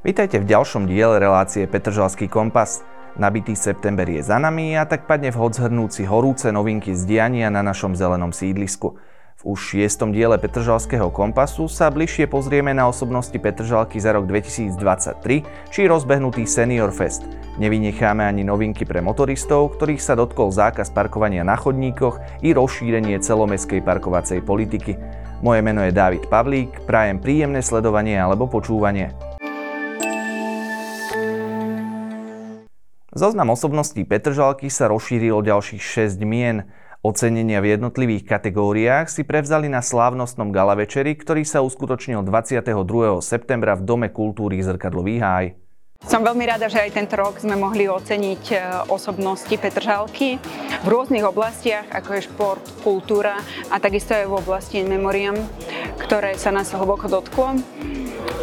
Vítajte v ďalšom diele relácie Petržalský kompas. Nabitý september je za nami a tak padne vhod zhrnúci horúce novinky z diania na našom zelenom sídlisku. V už šiestom diele Petržalského kompasu sa bližšie pozrieme na osobnosti Petržalky za rok 2023 či rozbehnutý Senior Fest. Nevynecháme ani novinky pre motoristov, ktorých sa dotkol zákaz parkovania na chodníkoch i rozšírenie celomestskej parkovacej politiky. Moje meno je Dávid Pavlík, prajem príjemné sledovanie alebo počúvanie. Zoznam osobností Petržalky sa rozšíril o ďalších 6 mien. Ocenenia v jednotlivých kategóriách si prevzali na slávnostnom gala večeri, ktorý sa uskutočnil 22. septembra v Dome kultúry Zrkadlový háj. Som veľmi rada, že aj tento rok sme mohli oceniť e, osobnosti Petržalky v rôznych oblastiach, ako je šport, kultúra a takisto aj v oblasti memoriam, ktoré sa nás hlboko dotklo.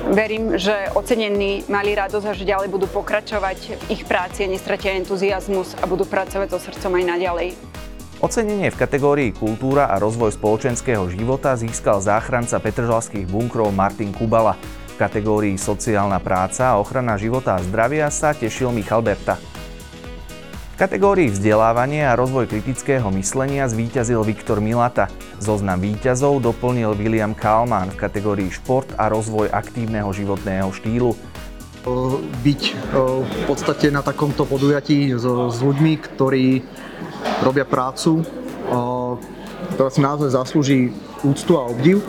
Verím, že ocenení mali radosť a že ďalej budú pokračovať v ich práci a nestratia entuziasmus a budú pracovať so srdcom aj naďalej. Ocenenie v kategórii Kultúra a rozvoj spoločenského života získal záchranca petržalských bunkrov Martin Kubala. V kategórii Sociálna práca a ochrana života a zdravia sa tešil Michal Berta. Kategórii vzdelávanie a rozvoj kritického myslenia zvíťazil Viktor Milata. Zoznam víťazov doplnil William Kalman v kategórii šport a rozvoj aktívneho životného štýlu. Byť v podstate na takomto podujatí s, s ľuďmi, ktorí robia prácu, ktorá si naozaj zaslúži úctu a obdiv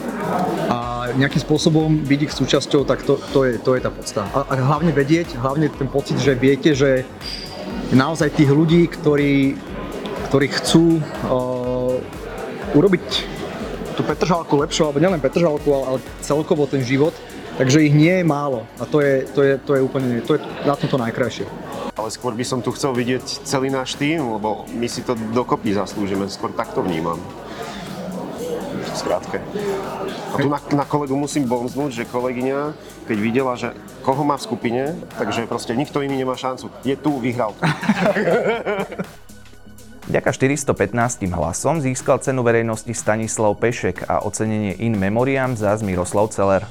a nejakým spôsobom byť ich súčasťou, tak to, to, je, to je tá podstata. A, a hlavne vedieť, hlavne ten pocit, že viete, že naozaj tých ľudí, ktorí, ktorí chcú uh, urobiť tú Petržalku lepšiu, alebo nielen Petržalku, ale celkovo ten život, takže ich nie je málo a to je, to je, to je úplne, to je na tomto najkrajšie. Ale skôr by som tu chcel vidieť celý náš tým, lebo my si to dokopy zaslúžime, skôr takto vnímam. Skrátke. A tu na, na kolegu musím bonznúť, že kolegyňa, keď videla, že koho má v skupine, takže proste nikto iný nemá šancu. Je tu, vyhral. Vďaka 415 hlasom získal cenu verejnosti Stanislav Pešek a ocenenie In Memoriam za Miroslav Celer.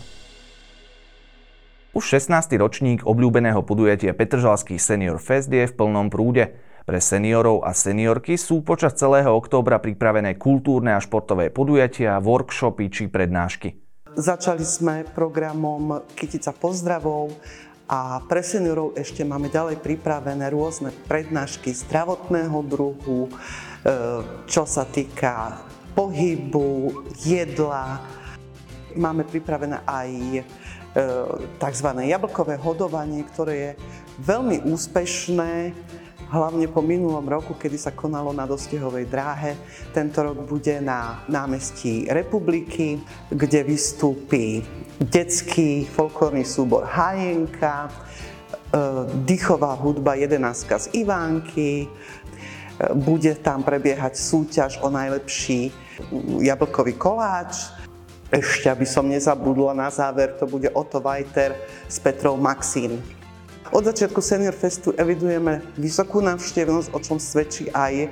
Už 16. ročník obľúbeného podujatia Petržalský Senior Fest je v plnom prúde. Pre seniorov a seniorky sú počas celého októbra pripravené kultúrne a športové podujatia, workshopy či prednášky. Začali sme programom Kytica pozdravov a pre seniorov ešte máme ďalej pripravené rôzne prednášky zdravotného druhu, e, čo sa týka pohybu, jedla. Máme pripravené aj E, tzv. jablkové hodovanie, ktoré je veľmi úspešné, hlavne po minulom roku, kedy sa konalo na dostehovej dráhe. Tento rok bude na námestí Republiky, kde vystúpi detský folklórny súbor Hajenka, e, dýchová hudba 11 z Ivánky, e, bude tam prebiehať súťaž o najlepší jablkový koláč, ešte, aby som nezabudla na záver, to bude Otto Vajter s Petrou Maxín. Od začiatku Senior Festu evidujeme vysokú návštevnosť, o čom svedčí aj e,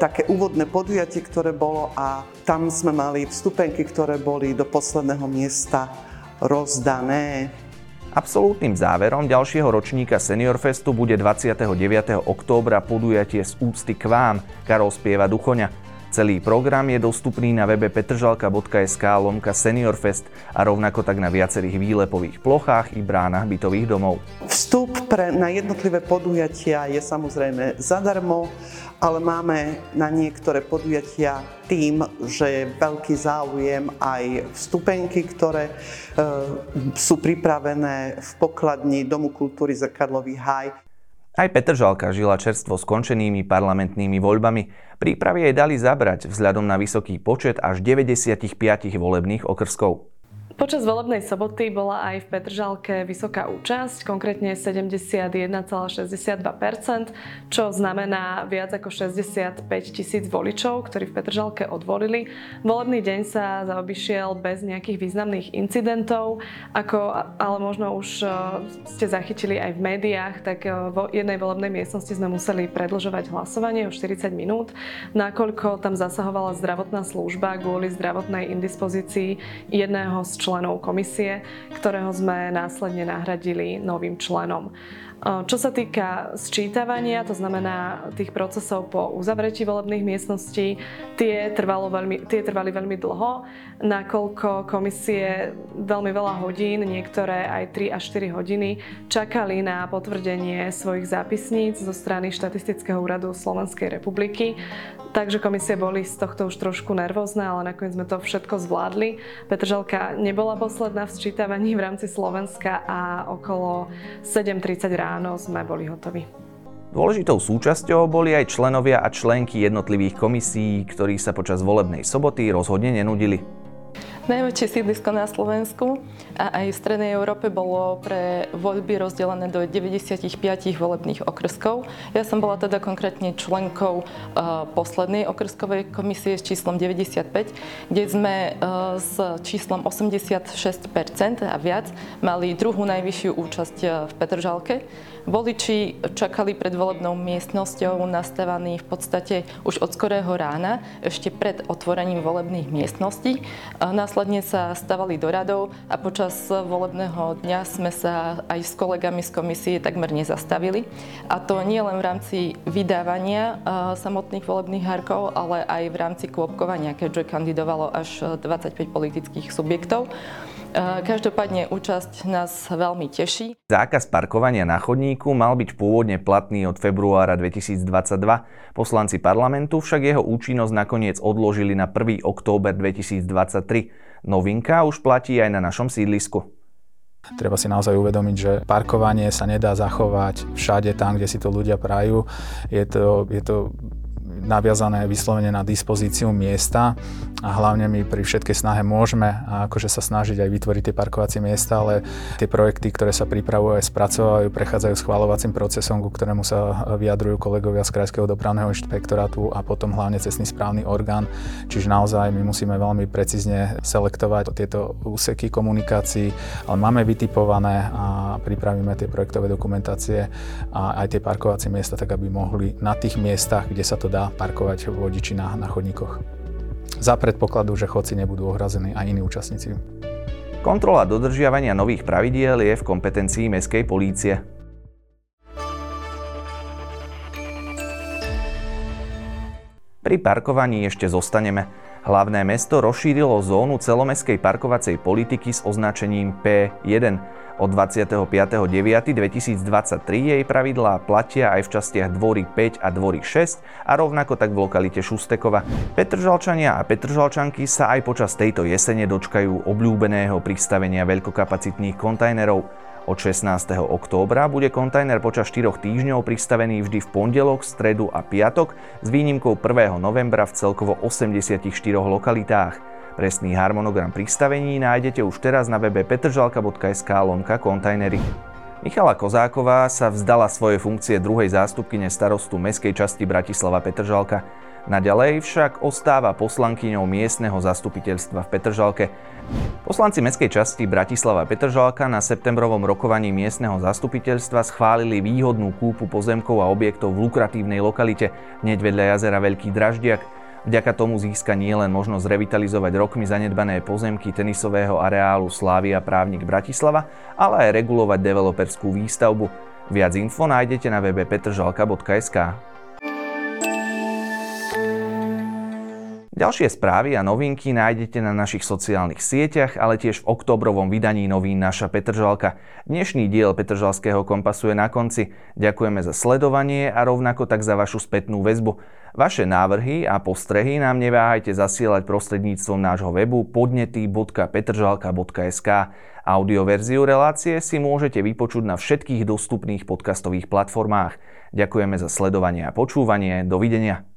také úvodné podujatie, ktoré bolo a tam sme mali vstupenky, ktoré boli do posledného miesta rozdané. Absolútnym záverom ďalšieho ročníka Senior Festu bude 29. októbra podujatie z úcty k vám, Karol spieva Duchoňa. Celý program je dostupný na webe petržalka.sk lomka Seniorfest a rovnako tak na viacerých výlepových plochách i bránach bytových domov. Vstup pre, na jednotlivé podujatia je samozrejme zadarmo, ale máme na niektoré podujatia tým, že je veľký záujem aj vstupenky, ktoré e, sú pripravené v pokladni Domu kultúry Zrkadlový haj. Aj Petržalka žila čerstvo skončenými parlamentnými voľbami. Prípravy jej dali zabrať vzhľadom na vysoký počet až 95 volebných okrskov. Počas volebnej soboty bola aj v Petržalke vysoká účasť, konkrétne 71,62%, čo znamená viac ako 65 tisíc voličov, ktorí v Petržalke odvolili. Volebný deň sa zaobišiel bez nejakých významných incidentov, ako ale možno už e, ste zachytili aj v médiách, tak e, v jednej volebnej miestnosti sme museli predlžovať hlasovanie o 40 minút, nakoľko tam zasahovala zdravotná služba kvôli zdravotnej indispozícii jedného z členov komisie, ktorého sme následne nahradili novým členom. Čo sa týka sčítavania, to znamená tých procesov po uzavretí volebných miestností, tie, trvalo veľmi, tie trvali veľmi dlho, nakoľko komisie veľmi veľa hodín, niektoré aj 3 až 4 hodiny, čakali na potvrdenie svojich zápisníc zo strany Štatistického úradu Slovenskej republiky. Takže komisie boli z tohto už trošku nervózne, ale nakoniec sme to všetko zvládli. Petržalka nebola posledná v sčítavaní v rámci Slovenska a okolo 7.30 ráno sme boli hotoví. Dôležitou súčasťou boli aj členovia a členky jednotlivých komisí, ktorí sa počas volebnej soboty rozhodne nenudili. Najväčšie sídlisko na Slovensku a aj v Strednej Európe bolo pre voľby rozdelené do 95 volebných okrskov. Ja som bola teda konkrétne členkou uh, poslednej okrskovej komisie s číslom 95, kde sme uh, s číslom 86% a viac mali druhú najvyššiu účasť uh, v Petržalke. Voliči čakali pred volebnou miestnosťou nastavaní v podstate už od skorého rána, ešte pred otvorením volebných miestností. Následne sa stavali do radov a počas volebného dňa sme sa aj s kolegami z komisie takmer nezastavili. A to nie len v rámci vydávania samotných volebných hárkov, ale aj v rámci kôpkovania, keďže kandidovalo až 25 politických subjektov. Každopádne účasť nás veľmi teší. Zákaz parkovania na chodníku mal byť pôvodne platný od februára 2022. Poslanci parlamentu však jeho účinnosť nakoniec odložili na 1. október 2023. Novinka už platí aj na našom sídlisku. Treba si naozaj uvedomiť, že parkovanie sa nedá zachovať všade tam, kde si to ľudia prajú. Je to, je to naviazané vyslovene na dispozíciu miesta a hlavne my pri všetkej snahe môžeme akože sa snažiť aj vytvoriť tie parkovacie miesta, ale tie projekty, ktoré sa pripravujú aj spracovajú, prechádzajú schváľovacím procesom, ku ktorému sa vyjadrujú kolegovia z Krajského dopravného inšpektorátu a potom hlavne cestný správny orgán. Čiže naozaj my musíme veľmi precízne selektovať tieto úseky komunikácií, ale máme vytipované a pripravíme tie projektové dokumentácie a aj tie parkovacie miesta, tak aby mohli na tých miestach, kde sa to dá, parkovať vodiči na, na chodníkoch. Za predpokladu, že chodci nebudú ohrazení a iní účastníci. Kontrola dodržiavania nových pravidiel je v kompetencii Mestskej polície. Pri parkovaní ešte zostaneme. Hlavné mesto rozšírilo zónu celomestskej parkovacej politiky s označením P1. Od 25.9.2023 jej pravidlá platia aj v častiach Dvory 5 a Dvory 6 a rovnako tak v lokalite Šustekova. Petržalčania a Petržalčanky sa aj počas tejto jesene dočkajú obľúbeného pristavenia veľkokapacitných kontajnerov. Od 16. októbra bude kontajner počas 4 týždňov pristavený vždy v pondelok, stredu a piatok s výnimkou 1. novembra v celkovo 84 lokalitách. Presný harmonogram pristavení nájdete už teraz na webe petržalka.sk lomka kontajnery. Michala Kozáková sa vzdala svoje funkcie druhej zástupkyne starostu Mestskej časti Bratislava Petržalka. Naďalej však ostáva poslankyňou miestneho zastupiteľstva v Petržalke. Poslanci Mestskej časti Bratislava Petržalka na septembrovom rokovaní miestneho zastupiteľstva schválili výhodnú kúpu pozemkov a objektov v lukratívnej lokalite hneď vedľa jazera Veľký Draždiak. Vďaka tomu získa nielen možnosť revitalizovať rokmi zanedbané pozemky tenisového areálu Slávia Právnik Bratislava, ale aj regulovať developerskú výstavbu. Viac info nájdete na webe petržalka.sk. Ďalšie správy a novinky nájdete na našich sociálnych sieťach, ale tiež v oktobrovom vydaní novín Naša Petržalka. Dnešný diel Petržalského kompasu je na konci. Ďakujeme za sledovanie a rovnako tak za vašu spätnú väzbu. Vaše návrhy a postrehy nám neváhajte zasielať prostredníctvom nášho webu podnety.petržalka.sk. Audioverziu relácie si môžete vypočuť na všetkých dostupných podcastových platformách. Ďakujeme za sledovanie a počúvanie. Dovidenia.